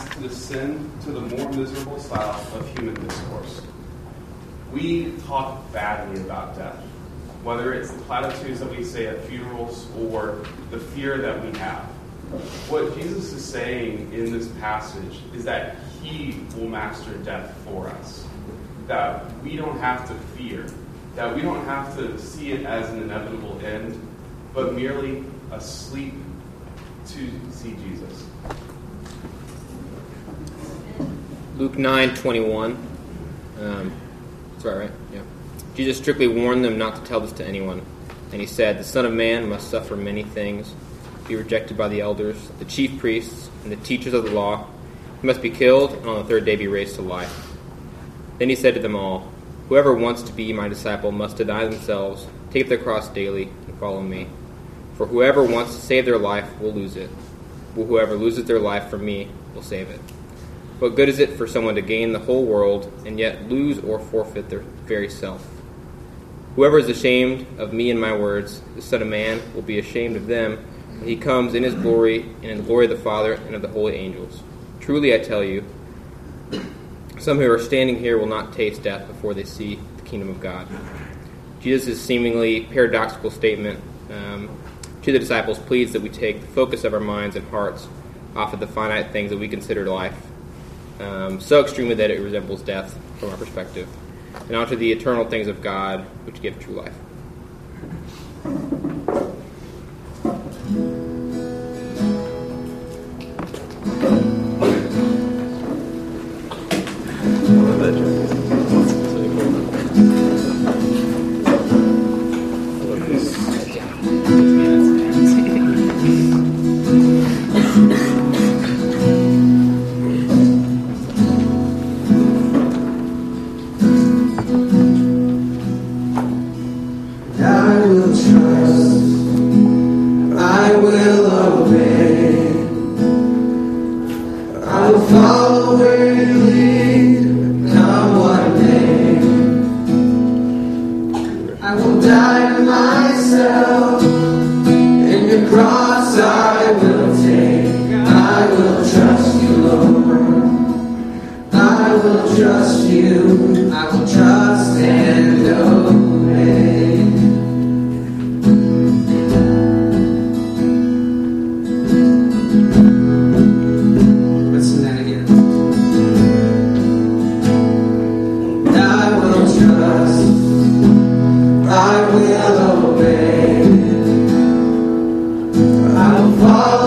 to descend to the more miserable style of human discourse. We talk badly about death, whether it's the platitudes that we say at funerals or the fear that we have. What Jesus is saying in this passage is that he will master death for us. That we don't have to fear, that we don't have to see it as an inevitable end, but merely a sleep to see Jesus. Luke 9 21. Um, that's right, right? Yeah. Jesus strictly warned them not to tell this to anyone. And he said, The Son of Man must suffer many things, be rejected by the elders, the chief priests, and the teachers of the law. He must be killed, and on the third day be raised to life. Then he said to them all, Whoever wants to be my disciple must deny themselves, take their cross daily, and follow me. For whoever wants to save their life will lose it. But whoever loses their life for me will save it. What good is it for someone to gain the whole world and yet lose or forfeit their very self? Whoever is ashamed of me and my words, the Son of Man will be ashamed of them when he comes in his glory and in the glory of the Father and of the holy angels. Truly I tell you, some who are standing here will not taste death before they see the kingdom of God. Jesus' seemingly paradoxical statement um, to the disciples pleads that we take the focus of our minds and hearts off of the finite things that we consider life um, so extremely that it resembles death from our perspective, and onto the eternal things of God which give true life. My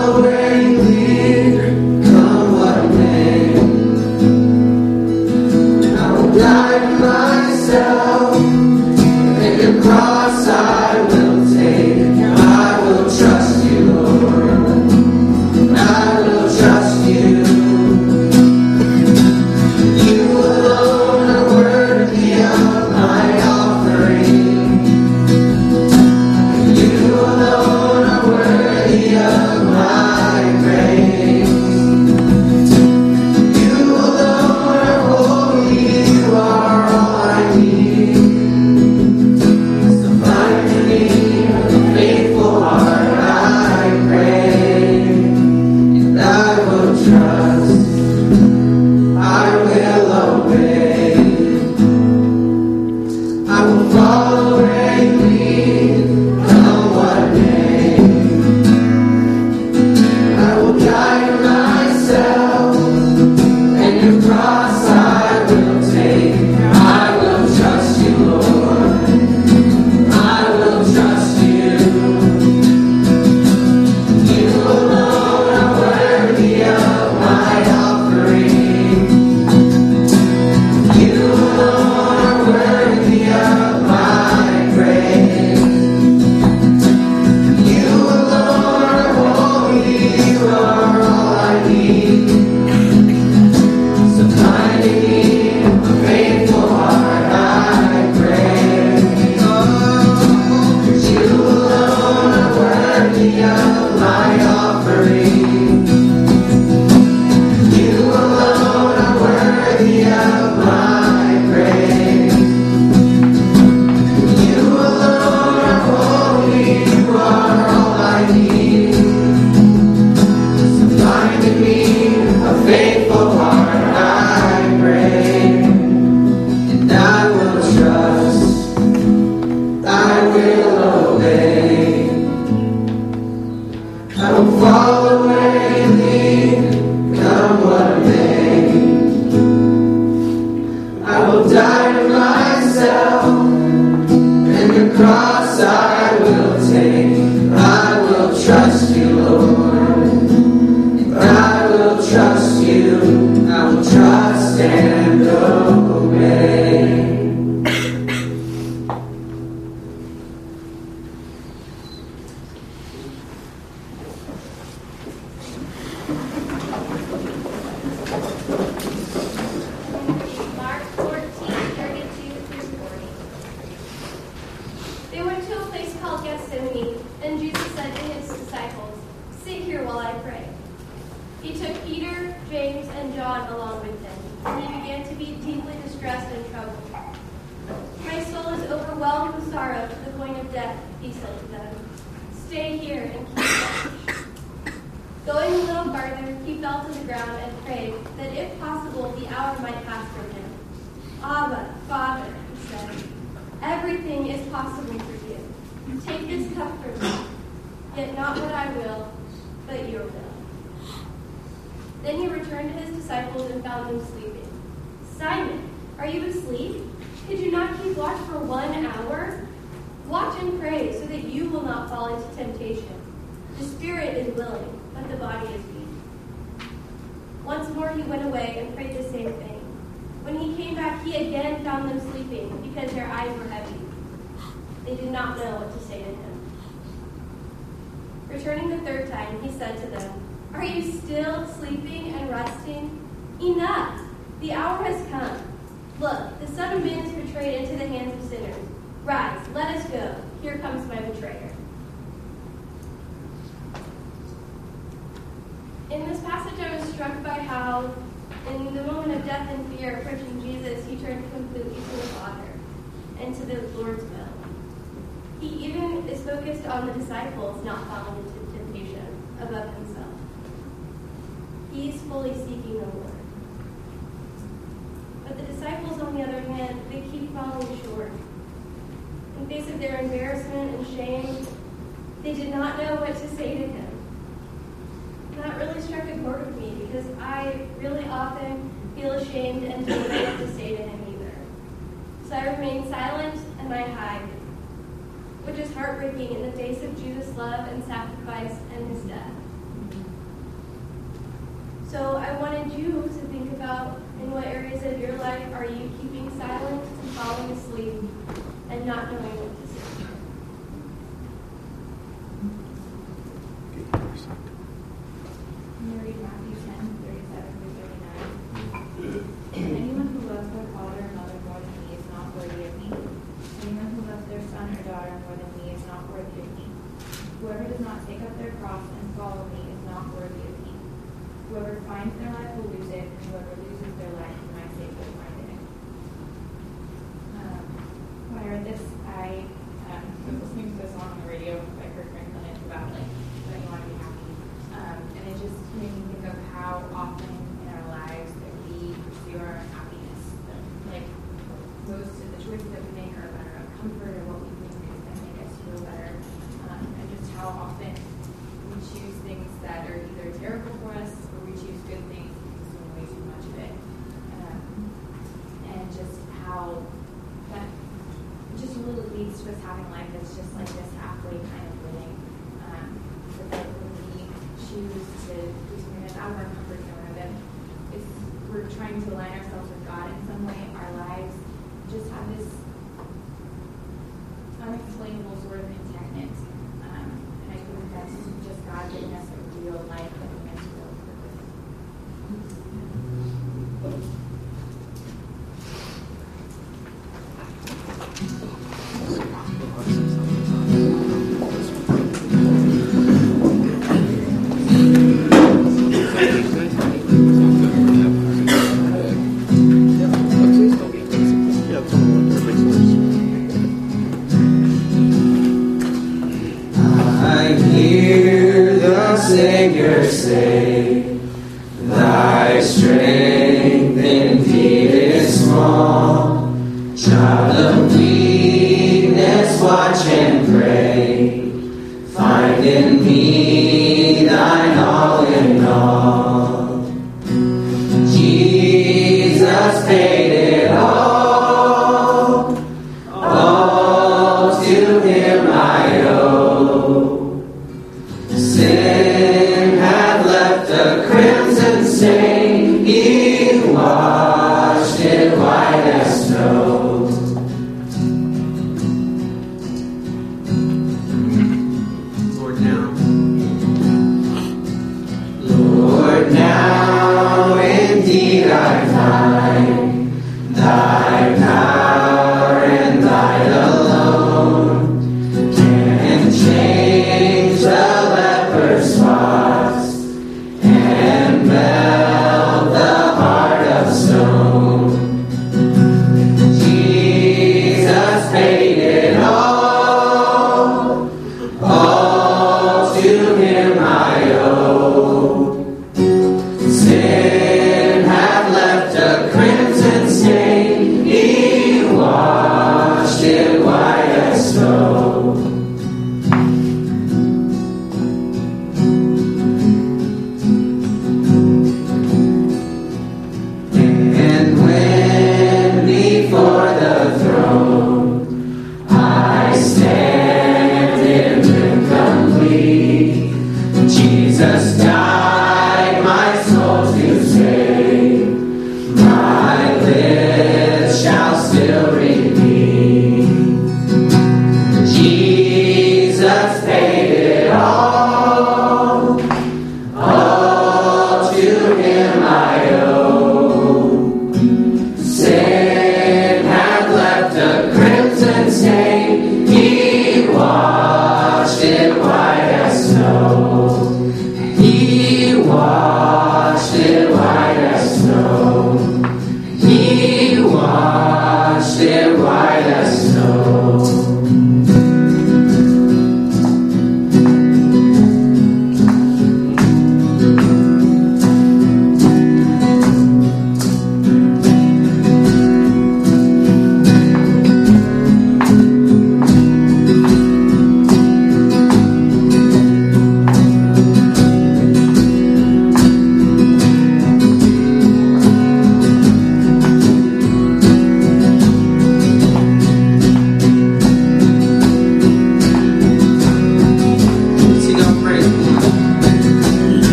He took Peter, James, and John along with him, and he began to be deeply distressed and troubled. My soul is overwhelmed with sorrow to the point of death, he said to them. Stay here and keep watch. Going a little farther, he fell to the ground and prayed that if possible the hour might pass from him. Abba, Father, he said, everything is possible for you. Take this cup from me, yet not what I will, but your will. Then he returned to his disciples and found them sleeping. Simon, are you asleep? Could you not keep watch for one hour? Watch and pray so that you will not fall into temptation. The spirit is willing, but the body is weak. Once more he went away and prayed the same thing. When he came back, he again found them sleeping because their eyes were heavy. They did not know what to say to him. Returning the third time, he said to them, are you still sleeping and resting? Enough! The hour has come. Look, the Son of Man is betrayed into the hands of sinners. Rise, let us go. Here comes my betrayer. In this passage, I was struck by how, in the moment of death and fear approaching Jesus, he turned completely to the Father and to the Lord's will. He even is focused on the disciples not falling into temptation above himself peacefully seeking the Lord. But the disciples, on the other hand, they keep falling short. In face of their embarrassment and shame, they did not know what to say to him. And that really struck a chord with me because I really often feel ashamed and don't know what to say to him either. So I remain silent and I hide, which is heartbreaking in the face of Jesus' love and sacrifice and his death. So I wanted you to think about in what areas of your life are you keeping silent and falling asleep and not knowing Miracle for us, or we choose good things and consume way too much of it. Um, and just how that just really leads to us having life that's just like this halfway kind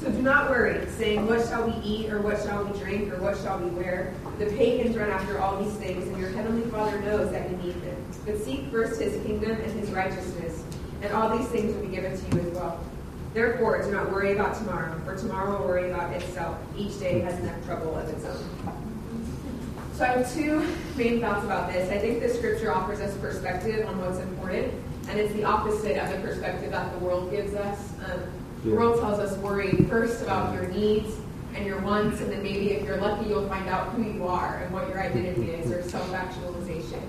So do not worry, saying, What shall we eat, or what shall we drink, or what shall we wear? The pagans run after all these things, and your heavenly Father knows that you need them. But seek first his kingdom and his righteousness, and all these things will be given to you as well. Therefore, do not worry about tomorrow, for tomorrow will worry about itself. Each day has enough trouble of its own. So I have two main thoughts about this. I think the scripture offers us perspective on what's important, and it's the opposite of the perspective that the world gives us. Um, the world tells us worry first about your needs and your wants, and then maybe if you're lucky, you'll find out who you are and what your identity is, or self-actualization.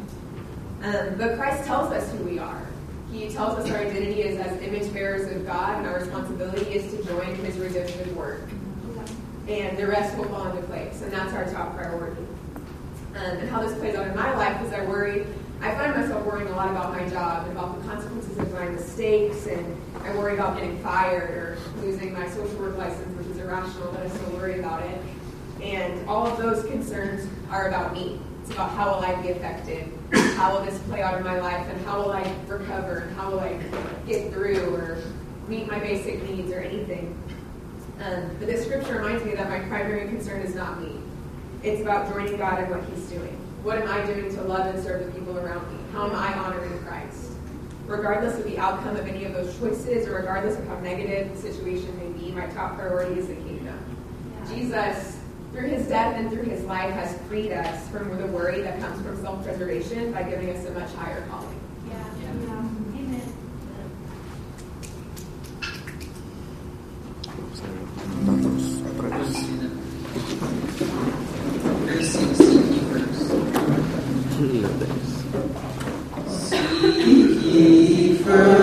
Um, but Christ tells us who we are. He tells us our identity is as image bearers of God, and our responsibility is to join His redemptive work. And the rest will fall into place, and that's our top priority. Um, and how this plays out in my life is I worry. I find myself worrying a lot about my job and about the consequences of my mistakes, and I worry about getting fired or losing my social work license, which is irrational, but I still worry about it. And all of those concerns are about me. It's about how will I be affected, how will this play out in my life, and how will I recover, and how will I get through or meet my basic needs or anything. Um, but this scripture reminds me that my primary concern is not me. It's about joining God in what He's doing. What am I doing to love and serve the people around me? How am I honoring Christ? Regardless of the outcome of any of those choices, or regardless of how negative the situation may be, my top priority is the kingdom. Yeah. Jesus through his death and through his life has freed us from the worry that comes from self-preservation by giving us a much higher calling. Yeah. yeah. yeah. Amen. Seek ye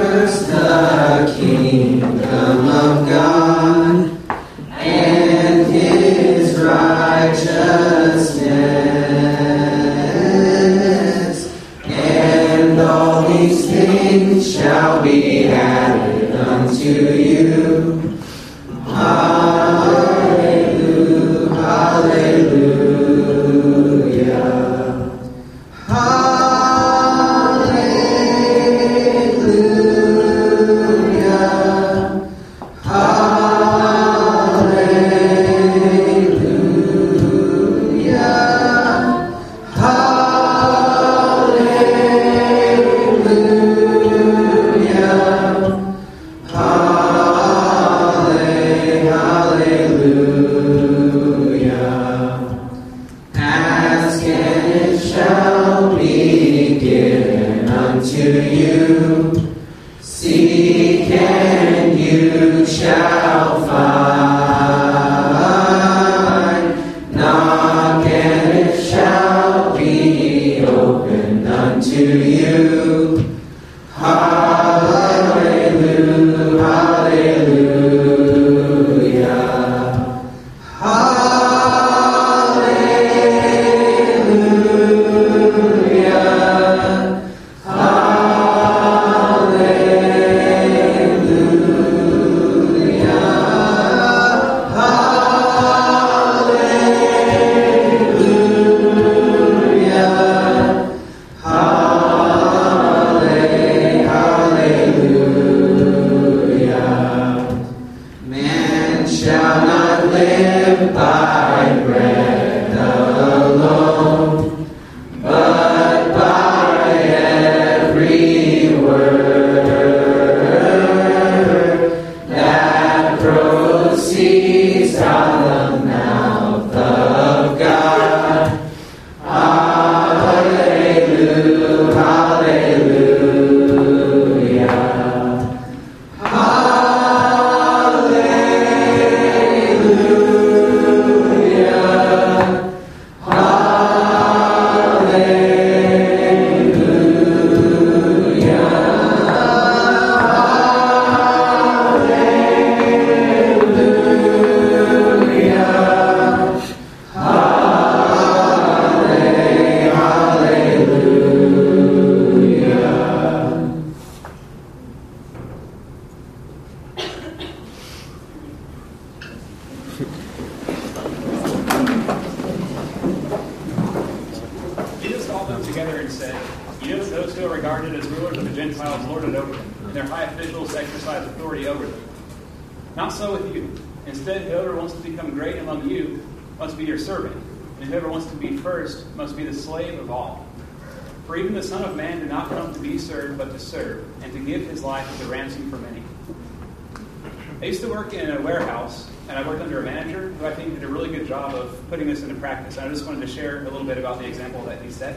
share a little bit about the example that he set.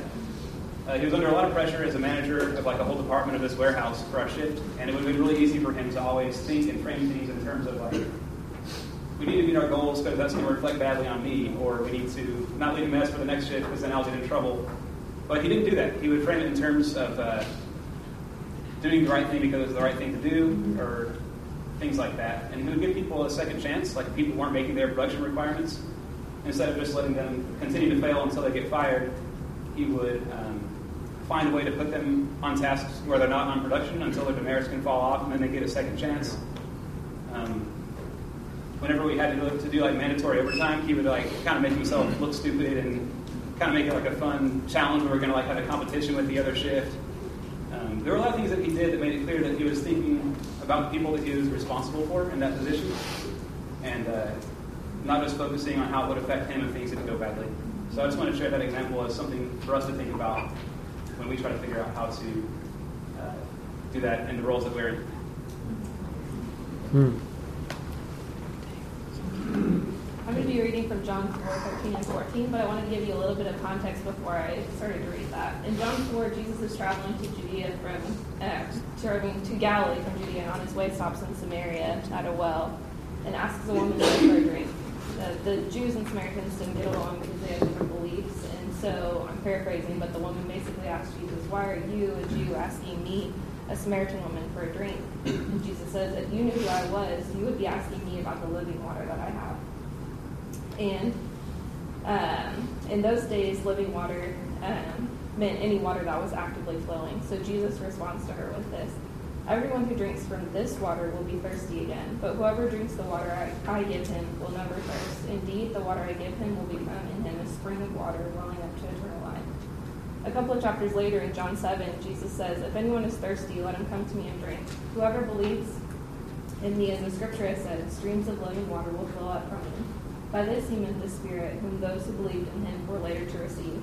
Uh, he was under a lot of pressure as a manager of like a whole department of this warehouse for our shift, and it would have been really easy for him to always think and frame things in terms of like, we need to meet our goals because that's going to reflect badly on me, or we need to not leave a mess for the next shift because then I'll get in trouble. But he didn't do that. He would frame it in terms of uh, doing the right thing because it's the right thing to do, or things like that. And he would give people a second chance, like people weren't making their production requirements. Instead of just letting them continue to fail until they get fired, he would um, find a way to put them on tasks where they're not on production until their demerits can fall off, and then they get a second chance. Um, whenever we had to do, to do like mandatory overtime, he would like kind of make himself look stupid and kind of make it like a fun challenge where we're going to like have a competition with the other shift. Um, there were a lot of things that he did that made it clear that he was thinking about the people that he was responsible for in that position, and uh, not just focusing on how it would affect him if things didn't go badly. So I just want to share that example as something for us to think about when we try to figure out how to uh, do that in the roles that we're in. Hmm. I'm going to be reading from John 4, 13 and 14, but I wanted to give you a little bit of context before I started to read that. In John 4, Jesus is traveling to Judea from, uh, traveling to Galilee from Judea, and on his way stops in Samaria at a well and asks a woman for a drink. The, Jews and Samaritans didn't get along because they had different beliefs, and so I'm paraphrasing, but the woman basically asked Jesus, Why are you, a Jew, asking me, a Samaritan woman, for a drink? And Jesus says, If you knew who I was, you would be asking me about the living water that I have. And um, in those days, living water um, meant any water that was actively flowing. So Jesus responds to her with this Everyone who drinks from this water will be thirsty again, but whoever drinks the water I, I give him will never thirst. Indeed, the water I give him will become in him a spring of water welling up to eternal life. A couple of chapters later in John 7, Jesus says, If anyone is thirsty, let him come to me and drink. Whoever believes in me, as the scripture has said, streams of living water will flow up from him. By this he meant the Spirit, whom those who believed in him were later to receive.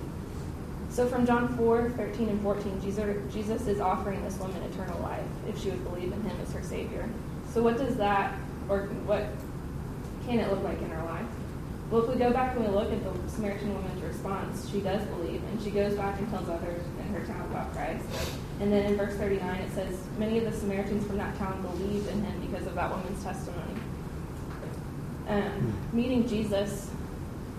So from John 4, 13 and 14, Jesus is offering this woman eternal life if she would believe in him as her Savior. So what does that, or what can it look like in her life? Well, if we go back and we look at the Samaritan woman's response, she does believe, and she goes back and tells others in her town about Christ. And then in verse 39, it says, Many of the Samaritans from that town believed in him because of that woman's testimony. Um, meeting Jesus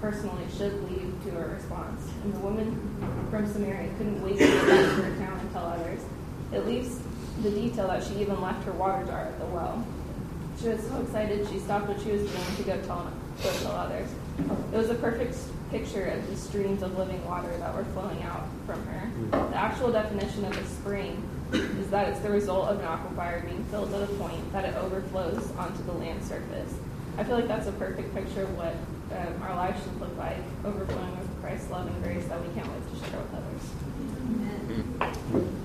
personally should lead to her response. And the woman from Samaria couldn't wait to go back to her town and tell others. It leaves the detail that she even left her water jar at the well. She was so excited she stopped what she was doing to go tell, go tell others. It was a perfect picture of the streams of living water that were flowing out from her. The actual definition of a spring is that it's the result of an aquifer being filled to the point that it overflows onto the land surface. I feel like that's a perfect picture of what um, our lives should look like, overflowing with Christ's love and grace that we can't wait to share with others. Amen.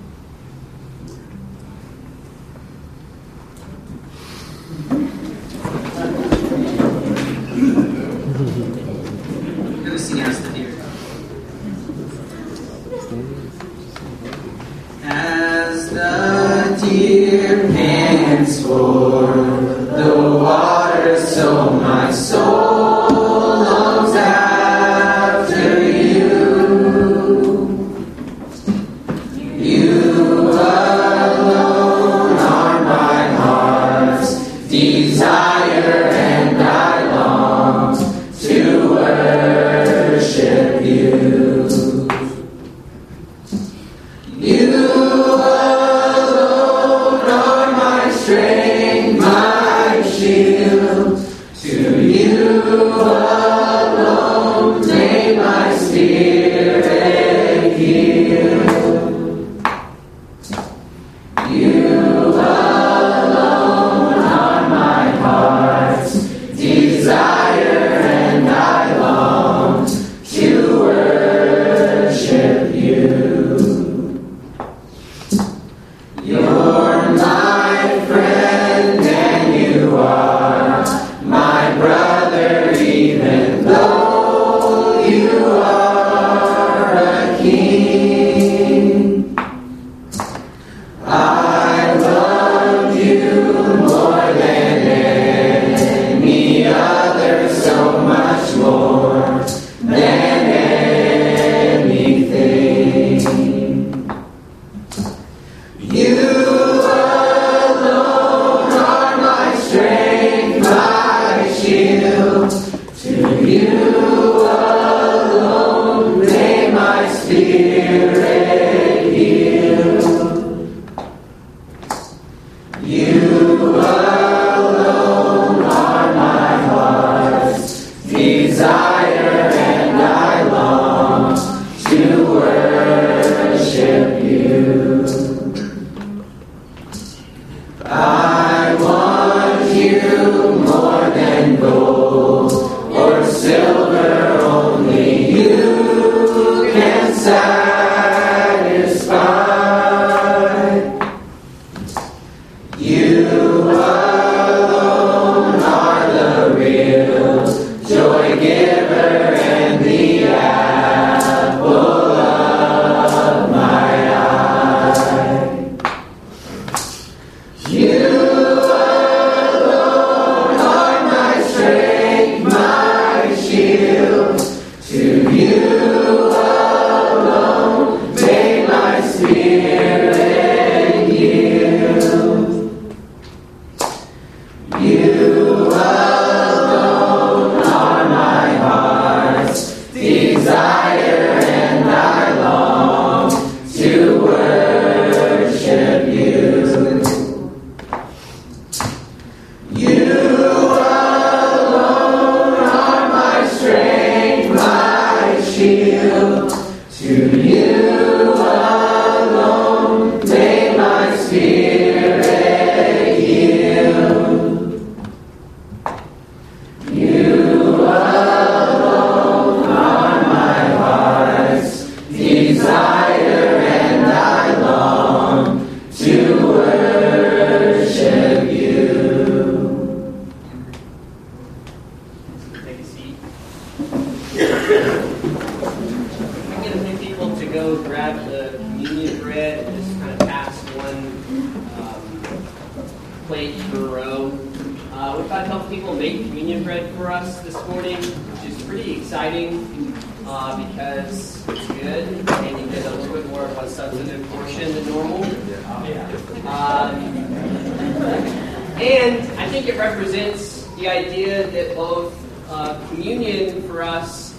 And I think it represents the idea that both uh, communion for us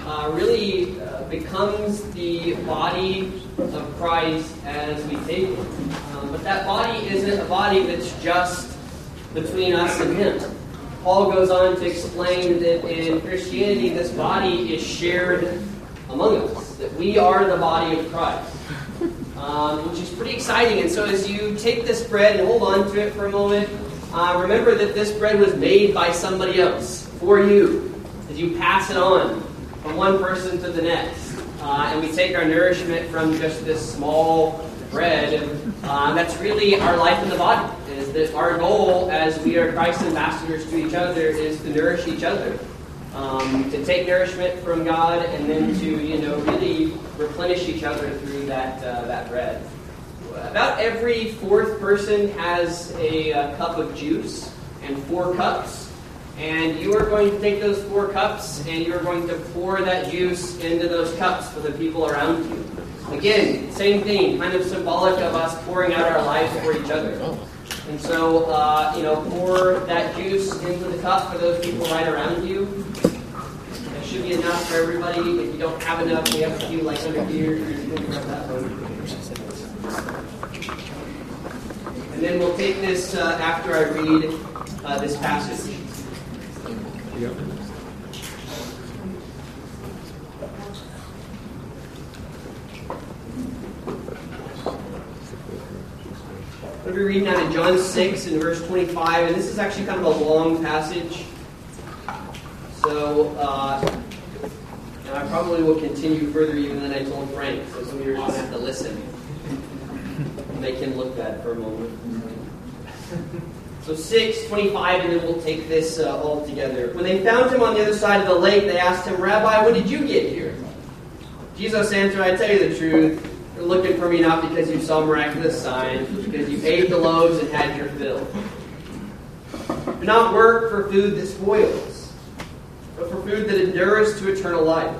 uh, really uh, becomes the body of Christ as we take it. Um, but that body isn't a body that's just between us and Him. Paul goes on to explain that in Christianity, this body is shared among us, that we are the body of Christ. Um, which is pretty exciting. And so, as you take this bread and hold on to it for a moment, uh, remember that this bread was made by somebody else for you. As you pass it on from one person to the next, uh, and we take our nourishment from just this small bread, uh, that's really our life in the body. Is that our goal as we are Christ ambassadors to each other is to nourish each other. Um, to take nourishment from God and then to you know really replenish each other through that uh, that bread. About every fourth person has a, uh cup of juice and four cups, and you are going to take those four cups and you are going to pour that juice into those cups for the people around you. Again, same thing, kind of symbolic of us pouring out our lives for each other. And so, uh, you know, pour that juice into the cup for those people right around you. Should be enough for everybody. If you don't have enough, we have a few like under here. And then we'll take this uh, after I read uh, this passage. We'll be reading out of John 6 and verse 25, and this is actually kind of a long passage. So, uh, and I probably will continue further even than I told Frank, so some of you are going to have to listen. Make him look bad for a moment. So 6, 25, and then we'll take this uh, all together. When they found him on the other side of the lake, they asked him, Rabbi, when did you get here? Jesus answered, I tell you the truth. You're looking for me not because you saw miraculous signs, but because you ate the loaves and had your fill. Do not work for food that spoils, food that endures to eternal life,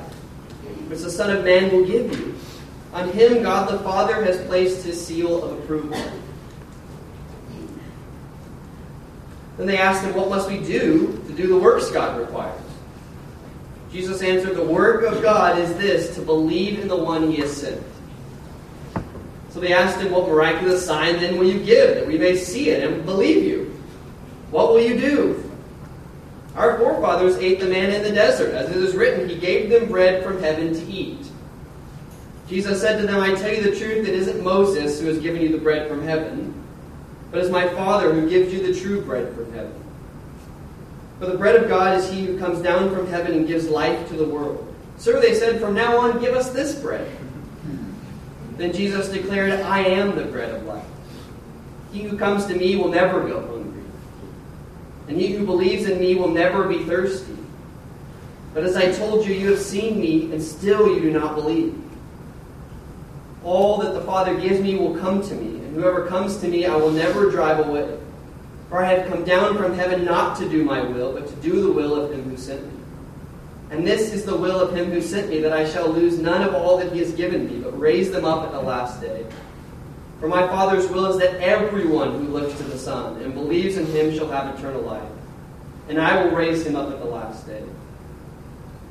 which the Son of Man will give you. On him God the Father has placed his seal of approval. Then they asked him, What must we do to do the works God requires? Jesus answered, The work of God is this, to believe in the one he has sent. So they asked him, What miraculous sign then will you give, that we may see it and believe you? What will you do? Our forefathers ate the manna in the desert. As it is written, He gave them bread from heaven to eat. Jesus said to them, I tell you the truth, it isn't Moses who has given you the bread from heaven, but it's my Father who gives you the true bread from heaven. For the bread of God is he who comes down from heaven and gives life to the world. Sir, they said, from now on, give us this bread. Then Jesus declared, I am the bread of life. He who comes to me will never go hungry, and he who believes in me will never be thirsty. But as I told you, you have seen me, and still you do not believe. All that the Father gives me will come to me, and whoever comes to me I will never drive away. For I have come down from heaven not to do my will, but to do the will of him who sent me. And this is the will of him who sent me, that I shall lose none of all that he has given me, but raise them up at the last day. For my Father's will is that everyone who looks to the Son and believes in him shall have eternal life. And I will raise him up at the last day.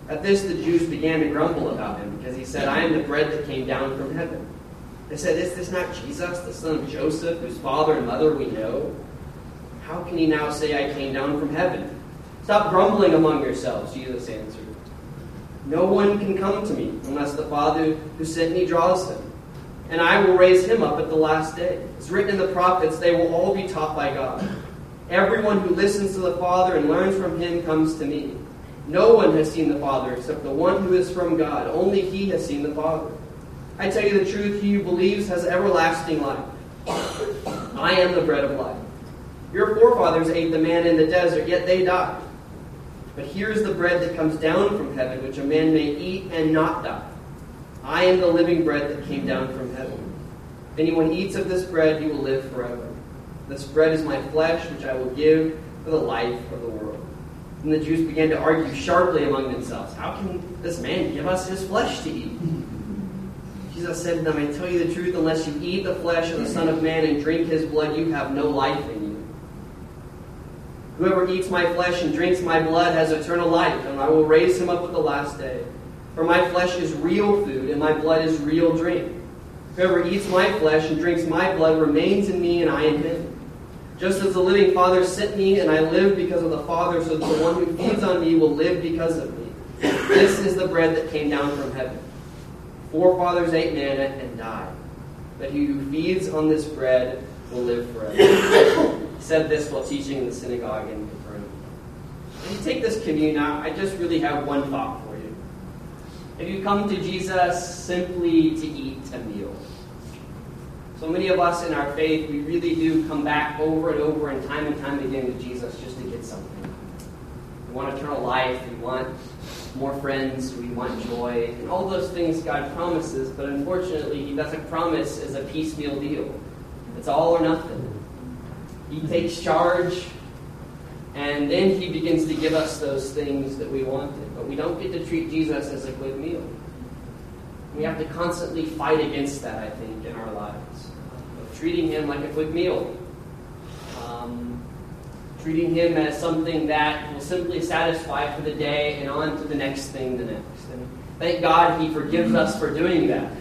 At this, the Jews began to grumble about him, because he said, I am the bread that came down from heaven. They said, Is this not Jesus, the son of Joseph, whose father and mother we know? How can he now say, I came down from heaven? Stop grumbling among yourselves, Jesus answered. No one can come to me unless the Father who sent me draws him. And I will raise him up at the last day. It's written in the prophets, they will all be taught by God. Everyone who listens to the Father and learns from him comes to me. No one has seen the Father except the one who is from God. Only he has seen the Father. I tell you the truth, he who believes has everlasting life. I am the bread of life. Your forefathers ate the manna in the desert, yet they died. But here is the bread that comes down from heaven, which a man may eat and not die. I am the living bread that came down from heaven. If anyone eats of this bread, he will live forever. This bread is my flesh, which I will give for the life of the world. And the Jews began to argue sharply among themselves How can this man give us his flesh to eat? Jesus said to them, I tell you the truth, unless you eat the flesh of the Son of Man and drink his blood, you have no life in you. Whoever eats my flesh and drinks my blood has eternal life, and I will raise him up at the last day. For my flesh is real food, and my blood is real drink. Whoever eats my flesh and drinks my blood remains in me, and I in him. Just as the living Father sent me, and I live because of the Father, so the one who feeds on me will live because of me. This is the bread that came down from heaven. Forefathers ate manna and died. But he who feeds on this bread will live forever. he said this while teaching in the synagogue in Capernaum. When you take this communion I just really have one thought If you come to Jesus simply to eat a meal, so many of us in our faith, we really do come back over and over and time and time again to Jesus just to get something. We want eternal life, we want more friends, we want joy, and all those things God promises, but unfortunately, He doesn't promise as a piecemeal deal. It's all or nothing. He takes charge, and then He begins to give us those things that we wanted. But we don't get to treat Jesus as a good meal. We have to constantly fight against that, I think, in our lives. Of treating Him like a quick meal. Um, treating Him as something that will simply satisfy for the day and on to the next thing the next. And thank God He forgives us for doing that.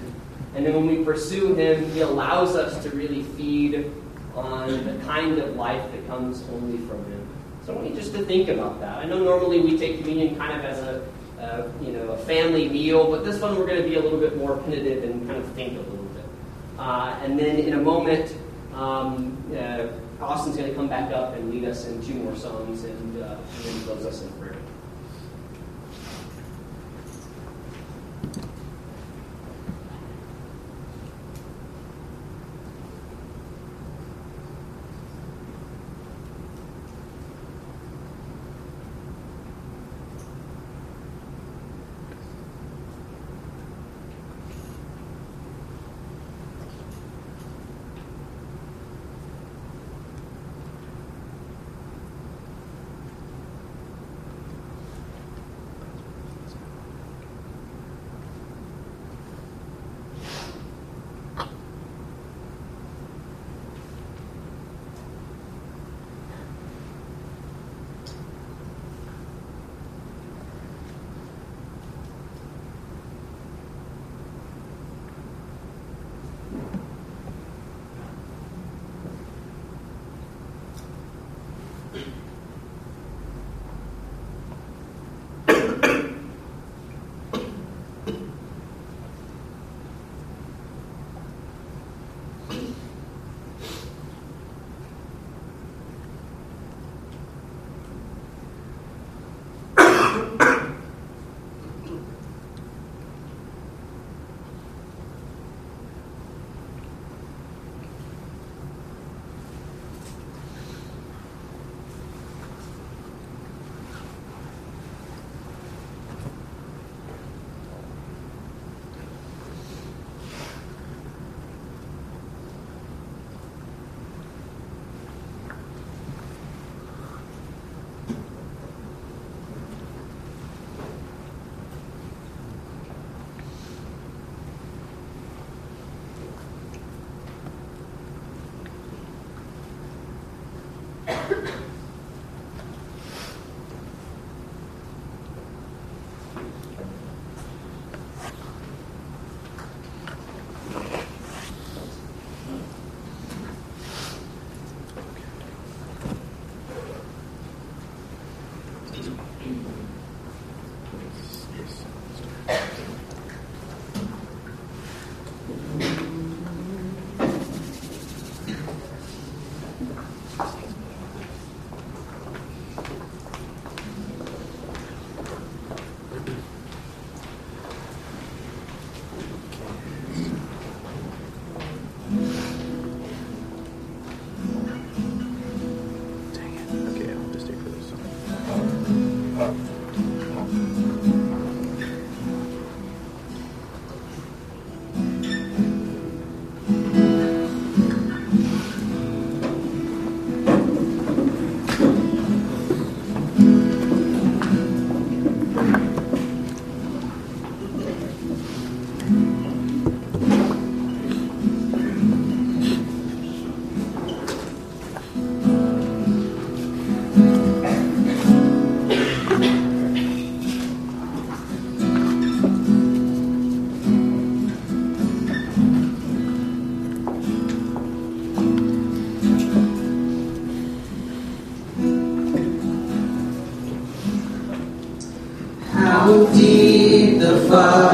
And then when we pursue Him, He allows us to really feed on the kind of life that comes only from Him. So I want you just to think about that. I know normally we take communion kind of as a uh, you know, a family meal, but this one we're going to be a little bit more penitent and kind of think a little bit. Uh, and then in a moment, um, uh, Austin's going to come back up and lead us in two more songs and, uh, and then close us in prayer. Deep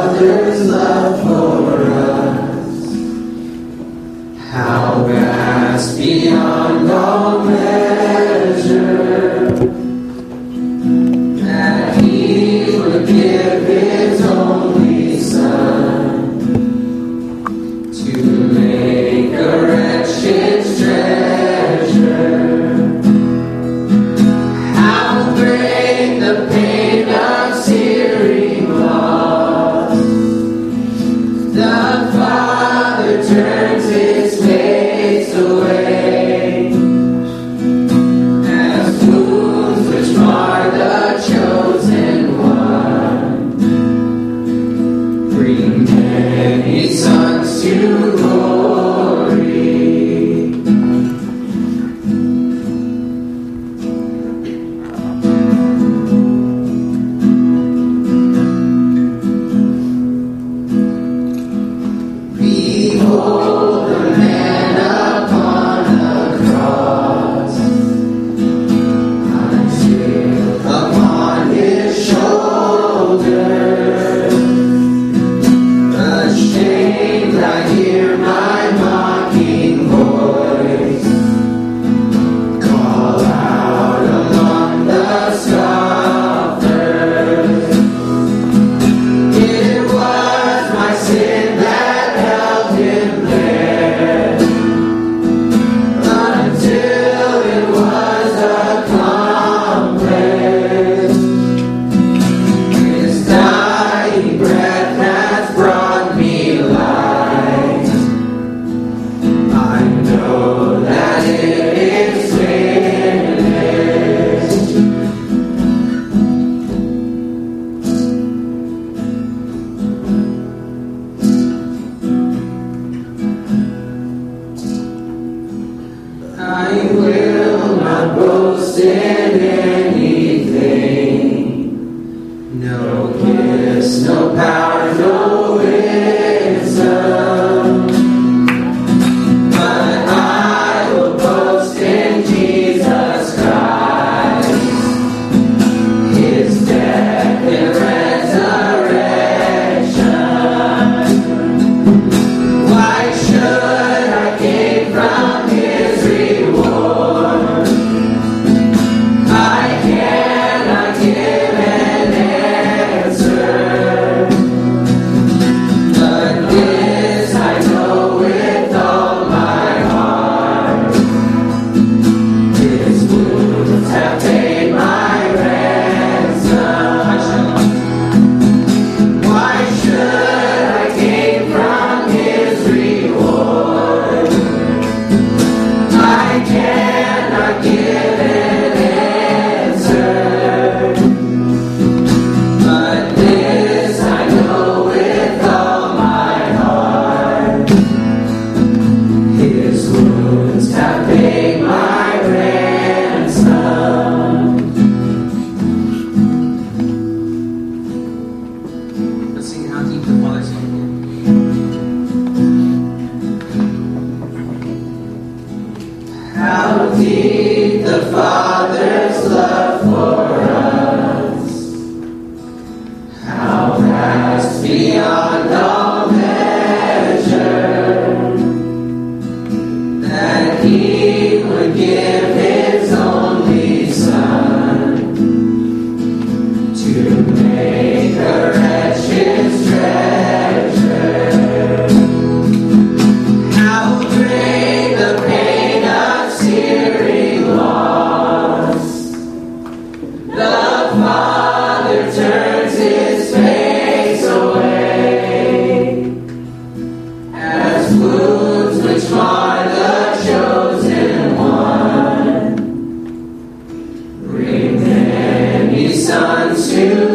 wants to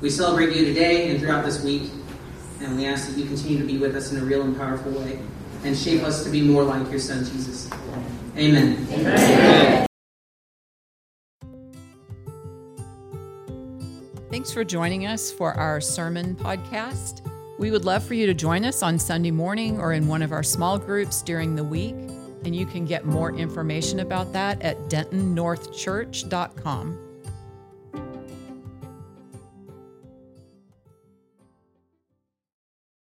We celebrate you today and throughout this week, and we ask that you continue to be with us in a real and powerful way and shape us to be more like your son, Jesus. Amen. Amen. Thanks for joining us for our sermon podcast. We would love for you to join us on Sunday morning or in one of our small groups during the week. And you can get more information about that at dentonnorthchurch.com.